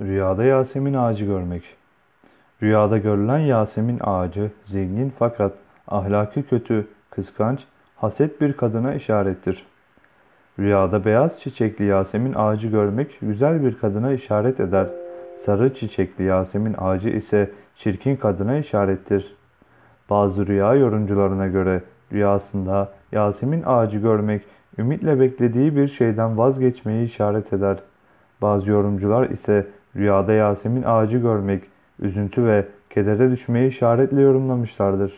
Rüyada Yasemin ağacı görmek. Rüyada görülen Yasemin ağacı zengin fakat ahlakı kötü, kıskanç, haset bir kadına işarettir. Rüyada beyaz çiçekli Yasemin ağacı görmek güzel bir kadına işaret eder. Sarı çiçekli Yasemin ağacı ise çirkin kadına işarettir. Bazı rüya yorumcularına göre rüyasında Yasemin ağacı görmek ümitle beklediği bir şeyden vazgeçmeyi işaret eder. Bazı yorumcular ise rüyada Yasemin ağacı görmek üzüntü ve kedere düşmeyi işaretle yorumlamışlardır.